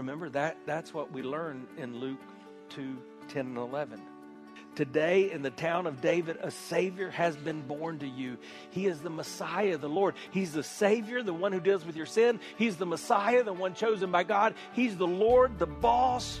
Remember that that's what we learn in Luke 2 10 and 11. Today, in the town of David, a Savior has been born to you. He is the Messiah, the Lord. He's the Savior, the one who deals with your sin. He's the Messiah, the one chosen by God. He's the Lord, the boss.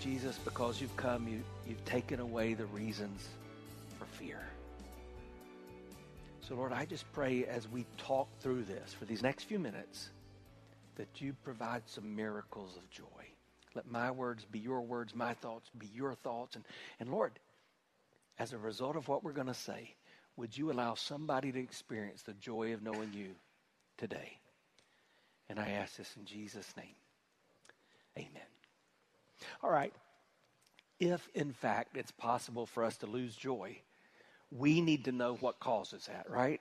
Jesus, because you've come, you, you've taken away the reasons for fear. So, Lord, I just pray as we talk through this for these next few minutes that you provide some miracles of joy. Let my words be your words, my thoughts be your thoughts. And, and Lord, as a result of what we're going to say, would you allow somebody to experience the joy of knowing you today? And I ask this in Jesus' name. Amen. All right. If, in fact, it's possible for us to lose joy, we need to know what causes that, right?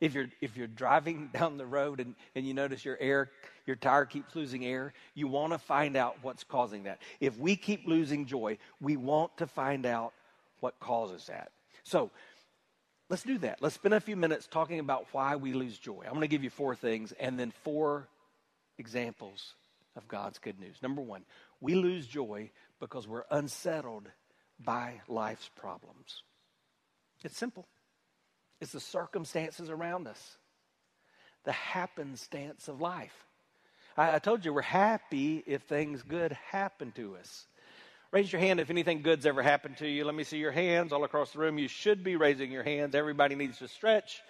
If you're, if you're driving down the road and, and you notice your air, your tire keeps losing air, you want to find out what's causing that. If we keep losing joy, we want to find out what causes that. So let's do that. Let's spend a few minutes talking about why we lose joy. I'm going to give you four things and then four examples of God's good news. Number one, we lose joy because we're unsettled by life's problems. It's simple. It's the circumstances around us, the happenstance of life. I, I, told you we're happy if things good happen to us. Raise your hand if anything good's ever happened to you. Let me see your hands all across the room. You should be raising your hands. Everybody needs to stretch.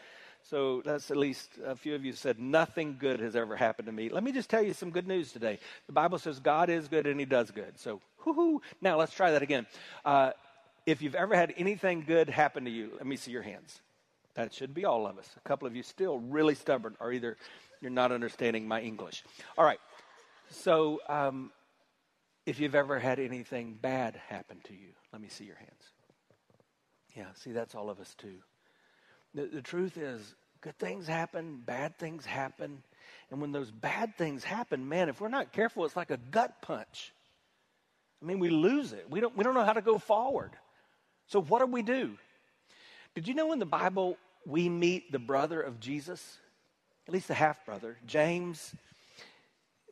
So that's at least a few of you said, Nothing good has ever happened to me. Let me just tell you some good news today. The Bible says God is good and He does good. So, whoo Now let's try that again. Uh, if you've ever had anything good happen to you, let me see your hands. That should be all of us. A couple of you still really stubborn, or either you're not understanding my English. All right. So, um, if you've ever had anything bad happen to you, let me see your hands. Yeah, see, that's all of us too. The, the truth is, good things happen, bad things happen. And when those bad things happen, man, if we're not careful, it's like a gut punch. I mean, we lose it. We don't, we don't know how to go forward. So, what do we do? Did you know in the Bible we meet the brother of Jesus? At least the half brother, James.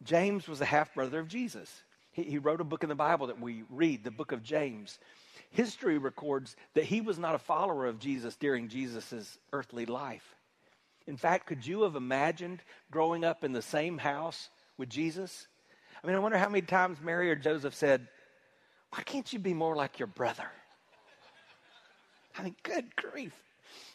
James was the half brother of Jesus. He, he wrote a book in the Bible that we read, the book of James. History records that he was not a follower of Jesus during Jesus' earthly life. In fact, could you have imagined growing up in the same house with Jesus? I mean, I wonder how many times Mary or Joseph said, Why can't you be more like your brother? I mean, good grief.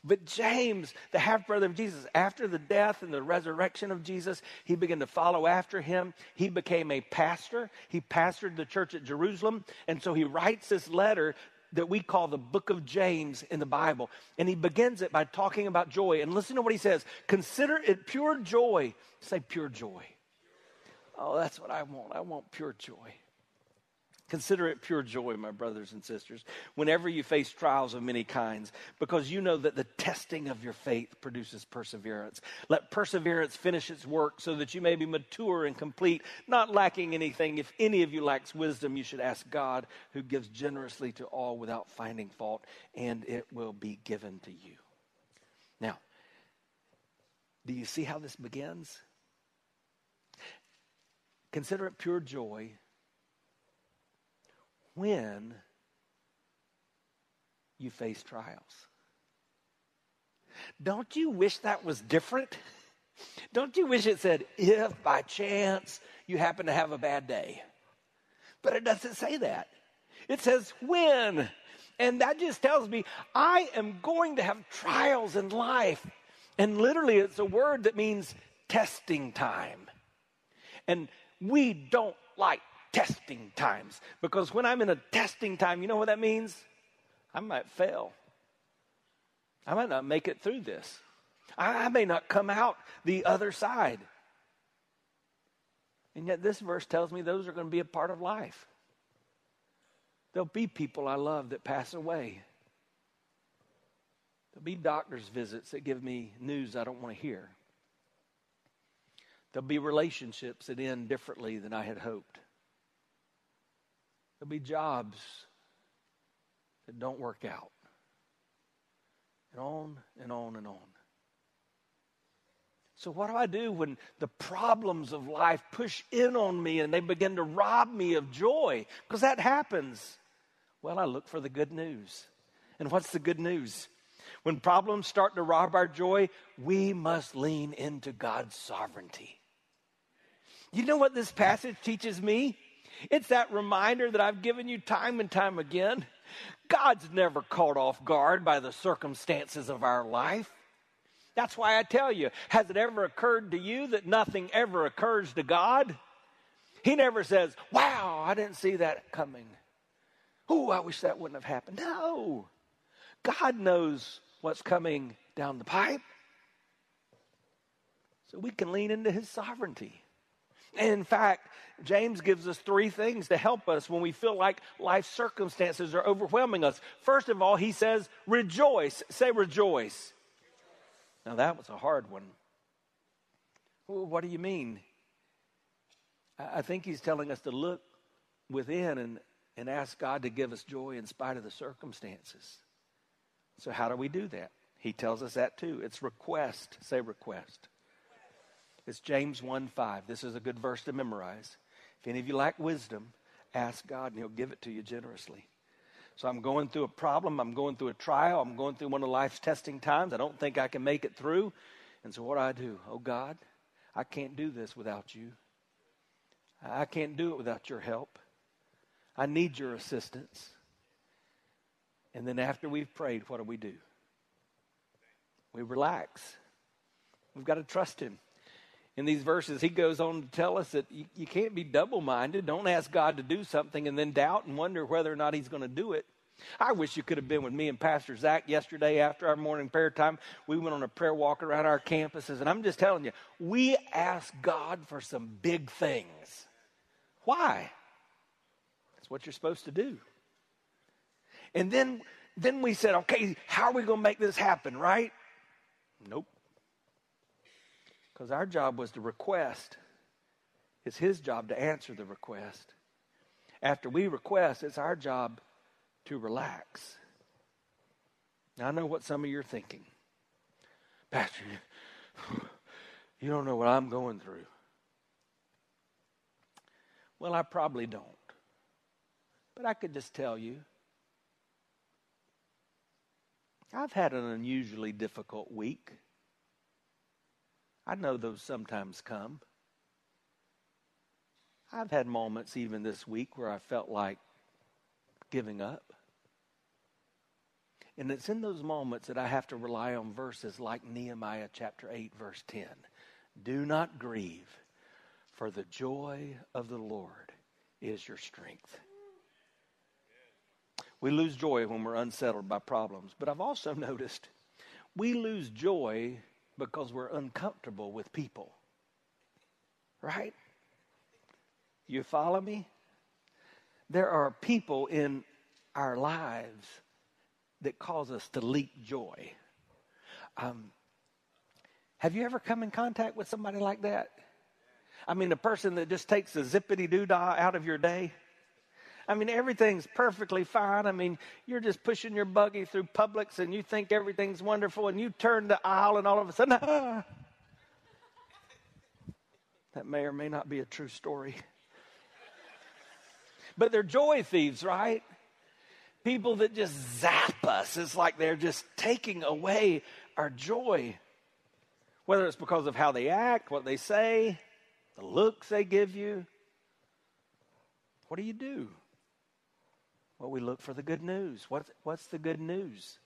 But James, the half brother of Jesus, after the death and the resurrection of Jesus, he began to follow after him. He became a pastor. He pastored the church at Jerusalem. And so he writes this letter that we call the book of James in the Bible. And he begins it by talking about joy. And listen to what he says Consider it pure joy. Say pure joy. Oh, that's what I want. I want pure joy. Consider it pure joy, my brothers and sisters, whenever you face trials of many kinds, because you know that the testing of your faith produces perseverance. Let perseverance finish its work so that you may be mature and complete, not lacking anything. If any of you lacks wisdom, you should ask God, who gives generously to all without finding fault, and it will be given to you. Now, do you see how this begins? Consider it pure joy when you face trials. Don't you wish that was different? Don't you wish it said, if by chance you happen to have a bad day? But it doesn't say that. It says, when. And that just tells me I am going to have trials in life. And literally, it's a word that means testing time. And we don't like testing times because when I'm in a testing time, you know what that means? I might fail. I might not make it through this. I, may not come out the other side. And yet, this verse tells me those are going to be a part of life. There'll be people I love that pass away. There'll be doctor's visits that give me news I don't want to hear. There'll be relationships that end differently than I had hoped. There'll be jobs that don't work out. And on and on and on. So, what do I do when the problems of life push in on me and they begin to rob me of joy? Because that happens. Well, I look for the good news. And what's the good news? When problems start to rob our joy, we must lean into God's sovereignty. You know what this passage teaches me? It's that reminder that I've given you time and time again. God's never caught off guard by the circumstances of our life. That's why I tell you, has it ever occurred to you that nothing ever occurs to God? He never says, Wow, I didn't see that coming. Oh, I wish that wouldn't have happened. No. God knows what's coming down the pipe. So we can lean into his sovereignty. And in fact, James gives us three things to help us when we feel like life circumstances are overwhelming us. First of all, he says, rejoice. Say rejoice. Now, that was a hard one. Well, what do you mean? I think he's telling us to look within and and ask God to give us joy in spite of the circumstances. So, how do we do that? He tells us that too. It's request. Say request. It's James 1 5. This is a good verse to memorize. If any of you lack wisdom, ask God and He'll give it to you generously. So I'm going through a problem. I'm going through a trial. I'm going through one of life's testing times. I don't think I can make it through. And so what do I do? Oh, God, I can't do this without you. I can't do it without your help. I need your assistance. And then after we've prayed, what do we do? We relax. We've got to trust Him. In these verses, He goes on to tell us that you, you can't be double minded. Don't ask God to do something and then doubt and wonder whether or not He's going to do it. I wish you could have been with me and Pastor Zach yesterday after our morning prayer time. We went on a prayer walk around our campuses, and I'm just telling you, we asked God for some big things. Why? That's what you're supposed to do. And then, then we said, okay, how are we going to make this happen, right? Nope. Because our job was to request. It's his job to answer the request. After we request, it's our job to relax. Now, I know what some of you are thinking. Pastor, you don't know what I'm going through. Well, I probably don't. But I could just tell you I've had an unusually difficult week. I know those sometimes come. I've had moments even this week where I felt like giving up. And it's in those moments that I have to rely on verses like Nehemiah chapter 8, verse 10. Do not grieve, for the joy of the Lord is your strength. We lose joy when we're unsettled by problems. But I've also noticed we lose joy because we're uncomfortable with people. Right? You follow me? There are people in our lives that cause us to leak joy. Um, have you ever come in contact with somebody like that? I mean, a person that just takes a zippity doo dah out of your day. I mean, everything's perfectly fine. I mean, you're just pushing your buggy through Publix and you think everything's wonderful, and you turn the aisle, and all of a sudden, ah. that may or may not be a true story. But they're joy thieves, right? People that just zap us. It's like they're just taking away our joy. Whether it's because of how they act, what they say, the looks they give you. What do you do? Well, we look for the good news. What's, what's the good news?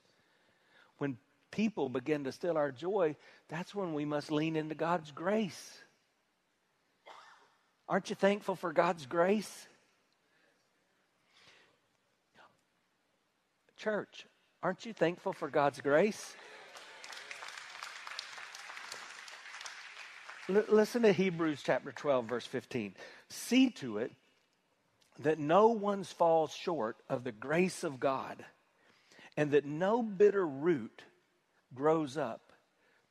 When people begin to steal our joy, that's when we must lean into God's grace. Aren't you thankful for God's grace? Church, aren't you thankful for God's grace? L- listen to Hebrews chapter 12, verse 15. See to it that no one falls short of the grace of God, and that no bitter root grows up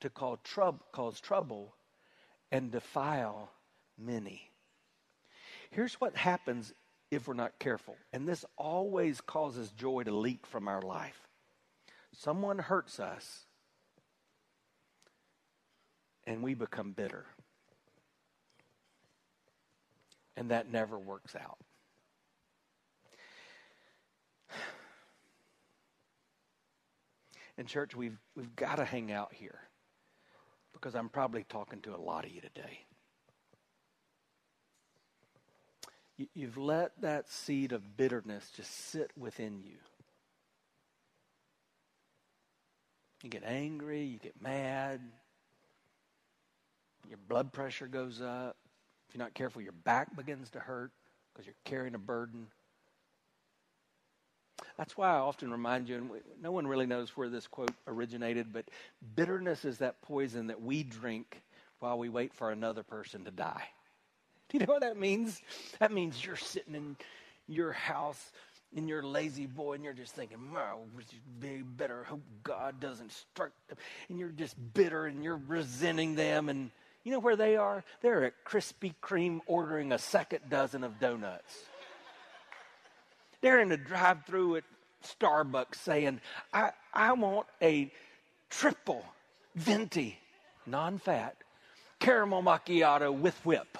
to cause, trouble and defile many. Here's what happens if we're not careful, and this always causes joy to leak from our life. Someone hurts us, and we become bitter. And that never works out. In church, we've, we've got to hang out here because I'm probably talking to a lot of you today. You, you've let that seed of bitterness just sit within you. You get angry, you get mad, your blood pressure goes up. If you're not careful, your back begins to hurt because you're carrying a burden. That's why I often remind you, and no one really knows where this quote originated, but bitterness is that poison that we drink while we wait for another person to die. Do you know what that means? That means you're sitting in your house in your lazy boy and you're just thinking, oh, be better hope God doesn't strike them. And you're just bitter and you're resenting them. And you know where they are? They're at Krispy Kreme ordering a second dozen of donuts. They're in the drive through at Starbucks saying, I, I want a triple venti, non fat, caramel macchiato with whip.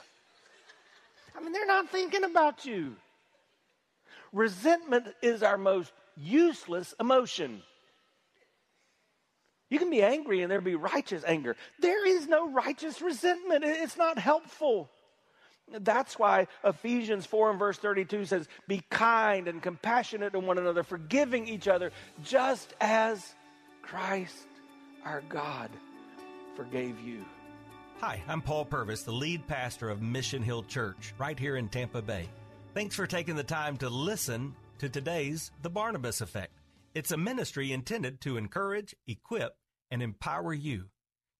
I mean, they're not thinking about you. Resentment is our most useless emotion. You can be angry and there be righteous anger. There is no righteous resentment, it's not helpful. That's why Ephesians 4 and verse 32 says, Be kind and compassionate to one another, forgiving each other, just as Christ our God forgave you. Hi, I'm Paul Purvis, the lead pastor of Mission Hill Church, right here in Tampa Bay. Thanks for taking the time to listen to today's The Barnabas Effect. It's a ministry intended to encourage, equip, and empower you.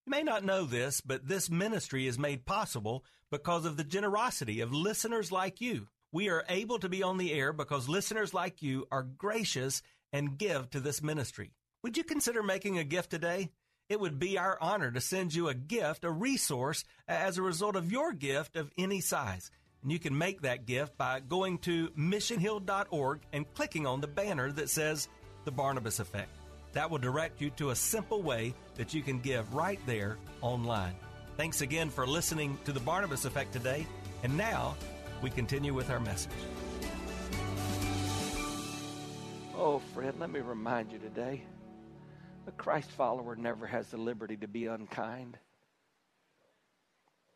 You may not know this, but this ministry is made possible because of the generosity of listeners like you. We are able to be on the air because listeners like you are gracious and give to this ministry. Would you consider making a gift today? It would be our honor to send you a gift, a resource, as a result of your gift of any size. And you can make that gift by going to missionhill.org and clicking on the banner that says The Barnabas Effect. That will direct you to a simple way that you can give right there online. Thanks again for listening to the Barnabas Effect today. And now we continue with our message. Oh, friend, let me remind you today a Christ follower never has the liberty to be unkind.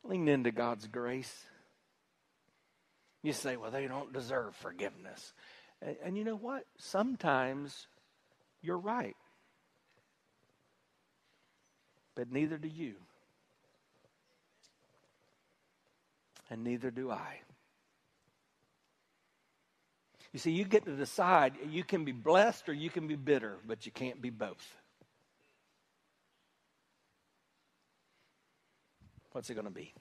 Lean into God's grace. You say, well, they don't deserve forgiveness. And, and you know what? Sometimes you're right. But neither do you. And neither do I. You see, you get to decide you can be blessed or you can be bitter, but you can't be both. What's it going to be?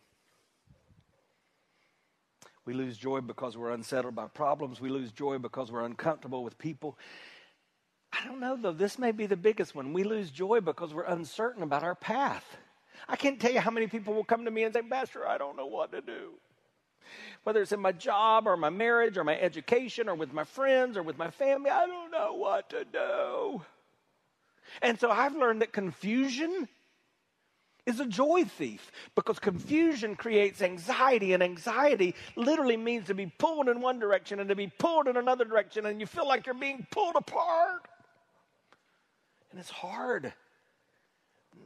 We lose joy because we're unsettled by problems. We lose joy because we're uncomfortable with people. I don't know, though. This may be the biggest one. We lose joy because we're uncertain about our path. I can't tell you how many people will come to me and say, Pastor, I don't know what to do. Whether it's in my job or my marriage or my education or with my friends or with my family, I don't know what to do. And so I've learned that confusion is a joy thief because confusion creates anxiety, and anxiety literally means to be pulled in one direction and to be pulled in another direction, and you feel like you're being pulled apart. And it's hard.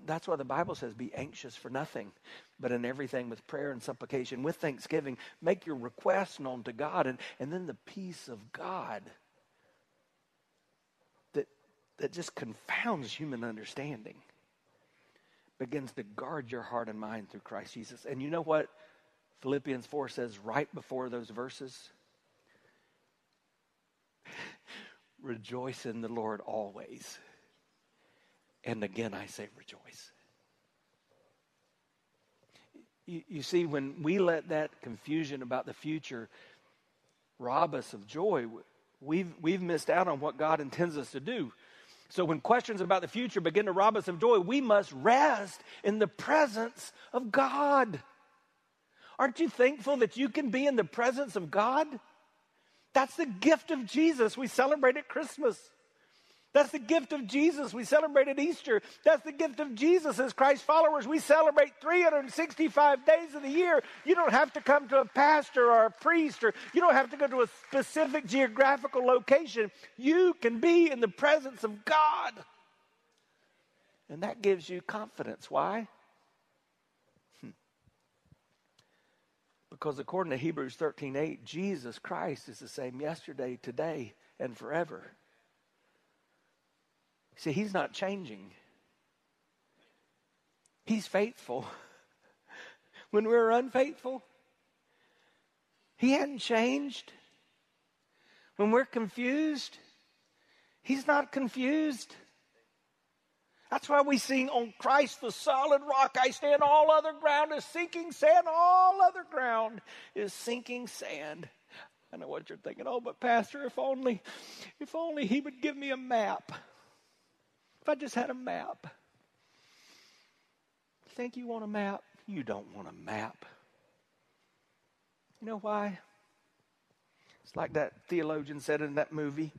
That's why the Bible says, be anxious for nothing, but in everything with prayer and supplication, with thanksgiving, make your requests known to God. And, and then the peace of God that, that just confounds human understanding begins to guard your heart and mind through Christ Jesus. And you know what Philippians 4 says right before those verses? Rejoice in the Lord always. And again, I say rejoice. You, you, see, when we let that confusion about the future rob us of joy, we've, we've missed out on what God intends us to do. So when questions about the future begin to rob us of joy, we must rest in the presence of God. Aren't you thankful that you can be in the presence of God? That's the gift of Jesus we celebrate at Christmas. That's the gift of Jesus. We celebrate at Easter. That's the gift of Jesus as Christ followers. We celebrate 365 days of the year. You don't have to come to a pastor or a priest, or you don't have to go to a specific geographical location. You can be in the presence of God. And that gives you confidence. Why? Hmm. Because according to Hebrews 13 8, Jesus Christ is the same yesterday, today, and forever. See, he's not changing. He's faithful. When we're unfaithful, he hadn't changed. When we're confused, he's not confused. That's why we sing, On Christ the solid rock I stand, all other ground is sinking sand, all other ground is sinking sand. I know what you're thinking. Oh, but Pastor, if only, if only he would give me a map. If I just had a map. Think you want a map? You don't want a map. You know why? It's like that theologian said in that movie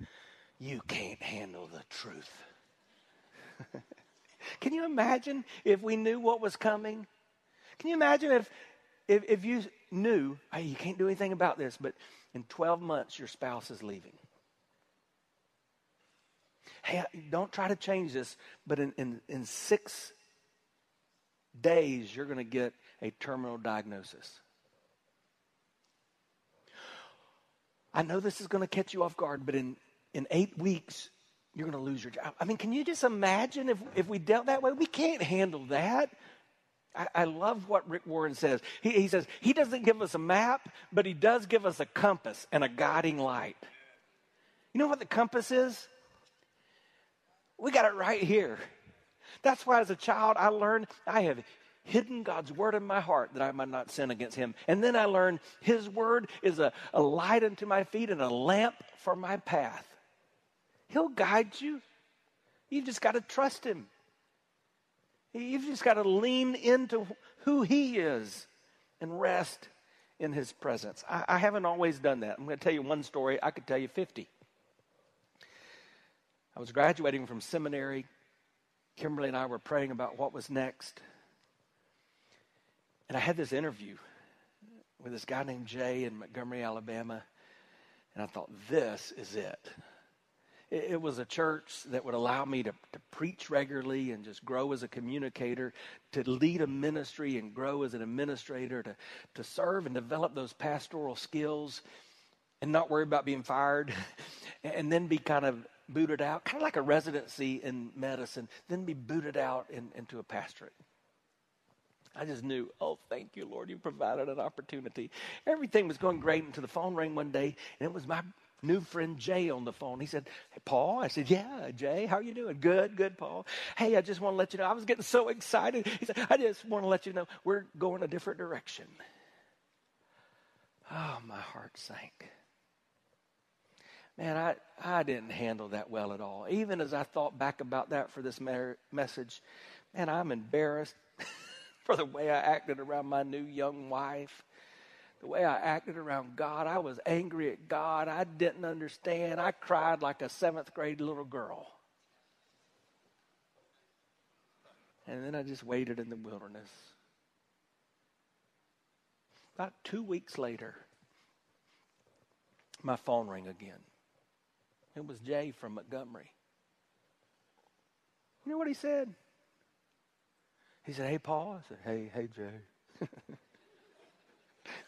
you can't handle the truth. Can you imagine if we knew what was coming? Can you imagine if, if, if you knew, hey, you can't do anything about this, but in 12 months your spouse is leaving? Hey, don't try to change this, but in, in, in six days, you're going to get a terminal diagnosis. I know this is going to catch you off guard, but in, in eight weeks, you're going to lose your job. I mean, can you just imagine if, if we dealt that way? We can't handle that. I, I love what Rick Warren says. He, he says, he doesn't give us a map, but he does give us a compass and a guiding light. You know what the compass is? We got it right here. That's why, as a child, I learned I have hidden God's word in my heart that I might not sin against him. And then I learned his word is a, a light unto my feet and a lamp for my path. He'll guide you. You've just got to trust him. You've just got to lean into who he is and rest in his presence. I, I haven't always done that. I'm going to tell you one story. I could tell you 50. I was graduating from seminary. Kimberly and I were praying about what was next. And I had this interview with this guy named Jay in Montgomery, Alabama. And I thought, this is it. It, it was a church that would allow me to, to preach regularly and just grow as a communicator, to lead a ministry and grow as an administrator, to, to serve and develop those pastoral skills and not worry about being fired, and then be kind of booted out, kind of like a residency in medicine, then be booted out in, into a pastorate. I just knew, oh, thank you, Lord, you provided an opportunity. Everything was going great until the phone rang one day, and it was my new friend Jay on the phone. He said, Hey, Paul. I said, Yeah, Jay, how are you doing? Good, good, Paul. Hey, I just want to let you know, I was getting so excited. He said, I just want to let you know we're going a different direction. Oh, my heart sank man, I, I didn't handle that well at all. Even as I thought back about that for this mer- message, man, I'm embarrassed for the way I acted around my new young wife, the way I acted around God. I was angry at God. I didn't understand. I cried like a seventh grade little girl. And then I just waited in the wilderness. About two weeks later, my phone rang again. It was Jay from Montgomery. You know what he said? He said, Hey, Paul. I said, Hey, hey, Jay.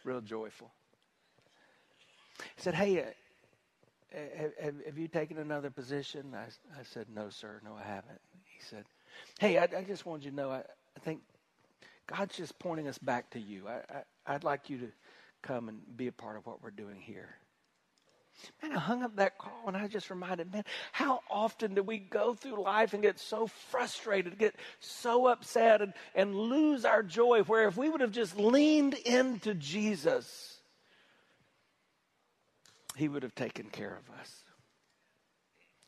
Real joyful. He said, Hey, uh, have, have, you taken another position? I, I said, No, sir. No, I haven't. He said, Hey, I, I just wanted you to know, I, I, think God's just pointing us back to you. I, I, I'd like you to come and be a part of what we're doing here. Man, I hung up that call and I just reminded, man, how often do we go through life and get so frustrated, get so upset, and, and lose our joy? Where if we would have just leaned into Jesus, He would have taken care of us.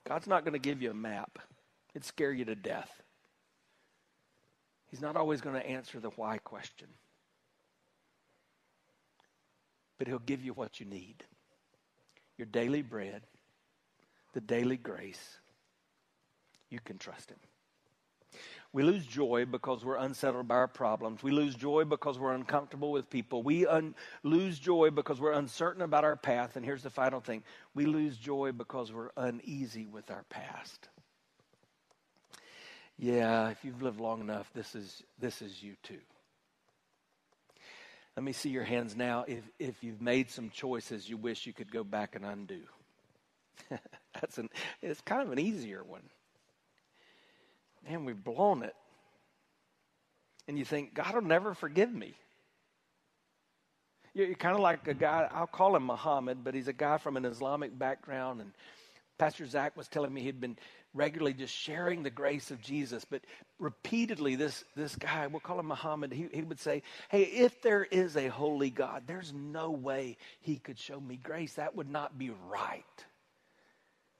God's not going to give you a map, it'd scare you to death. He's not always going to answer the why question, but He'll give you what you need your daily bread, the daily grace, you can trust Him. We lose joy because we're unsettled by our problems. We lose joy because we're uncomfortable with people. We un- lose joy because we're uncertain about our path. And here's the final thing we lose joy because we're uneasy with our past. Yeah, if you've lived long enough, this is, this is you too. Let me see your hands now if, if you've made some choices you wish you could go back and undo. That's an, it's kind of an easier one. Man, we've blown it. And you think, God will never forgive me. You're, you're kind of like a guy, I'll call him Muhammad, but he's a guy from an Islamic background. And Pastor Zach was telling me he'd been regularly just sharing the grace of Jesus. But repeatedly, this, this guy, we'll call him Muhammad, he, he would say, Hey, if there is a holy God, there's no way he could show me grace. That would not be right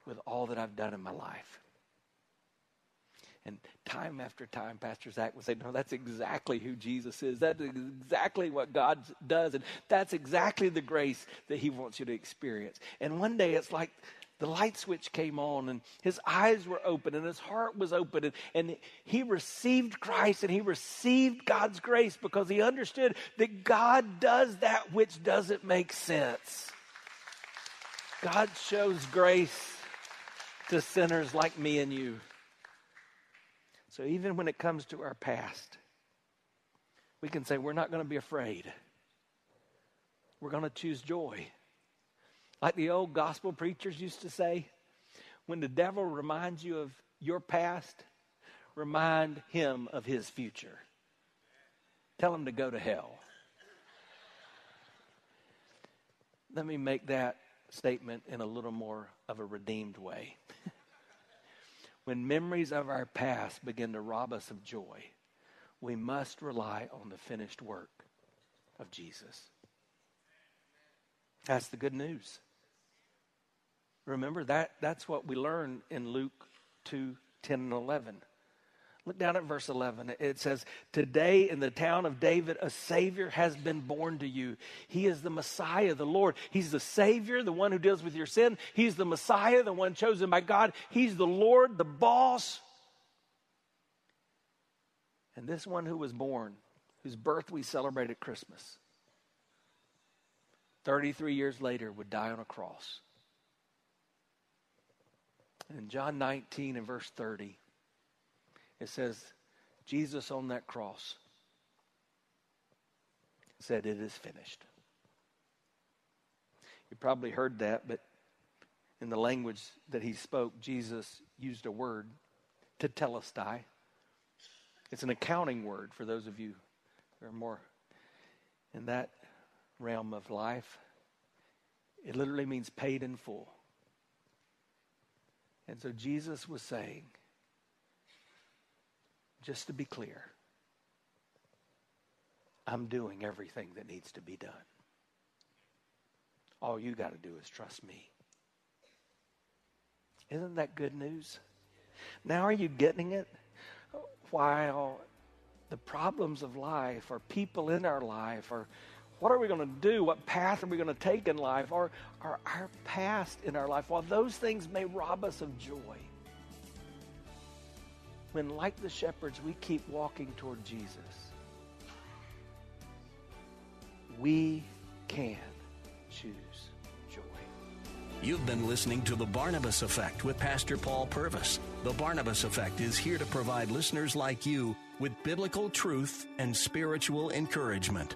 with all that I've done in my life. And time after time, Pastor Zach would say, No, that's exactly who Jesus is. That's exactly what God does. And that's exactly the grace that He wants you to experience. And one day it's like the light switch came on and his eyes were open and his heart was open and, and he received Christ and he received God's grace because he understood that God does that which doesn't make sense. God shows grace to sinners like me and you. So even when it comes to our past, we can say we're not going to be afraid. We're going to choose joy. Like the old gospel preachers used to say, when the devil reminds you of your past, remind him of his future. Tell him to go to hell. Let me make that statement in a little more of a redeemed way. when memories of our past begin to rob us of joy, we must rely on the finished work of Jesus. That's the good news. Remember that that's what we learn in Luke 2 10 and 11. Look down at verse 11. It says, Today in the town of David, a Savior has been born to you. He is the Messiah, the Lord. He's the Savior, the one who deals with your sin. He's the Messiah, the one chosen by God. He's the Lord, the boss. And this one who was born, whose birth we celebrate at Christmas, 33 years later would die on a cross in John 19 and verse 30, it says, Jesus on that cross said, It is finished. You probably heard that, but in the language that he spoke, Jesus used a word, tetelestai. It's an accounting word for those of you who are more in that realm of life. It literally means paid in full. And so Jesus was saying, just to be clear, I'm doing everything that needs to be done. All you got to do is trust me. Isn't that good news? Now, are you getting it? While the problems of life or people in our life or what are we going to do? What path are we going to take in life? Or, our past in our life, while those things may rob us of joy, when, like the shepherds, we keep walking toward Jesus, we can choose joy. You've been listening to The Barnabas Effect with Pastor Paul Purvis. The Barnabas Effect is here to provide listeners like you with biblical truth and spiritual encouragement.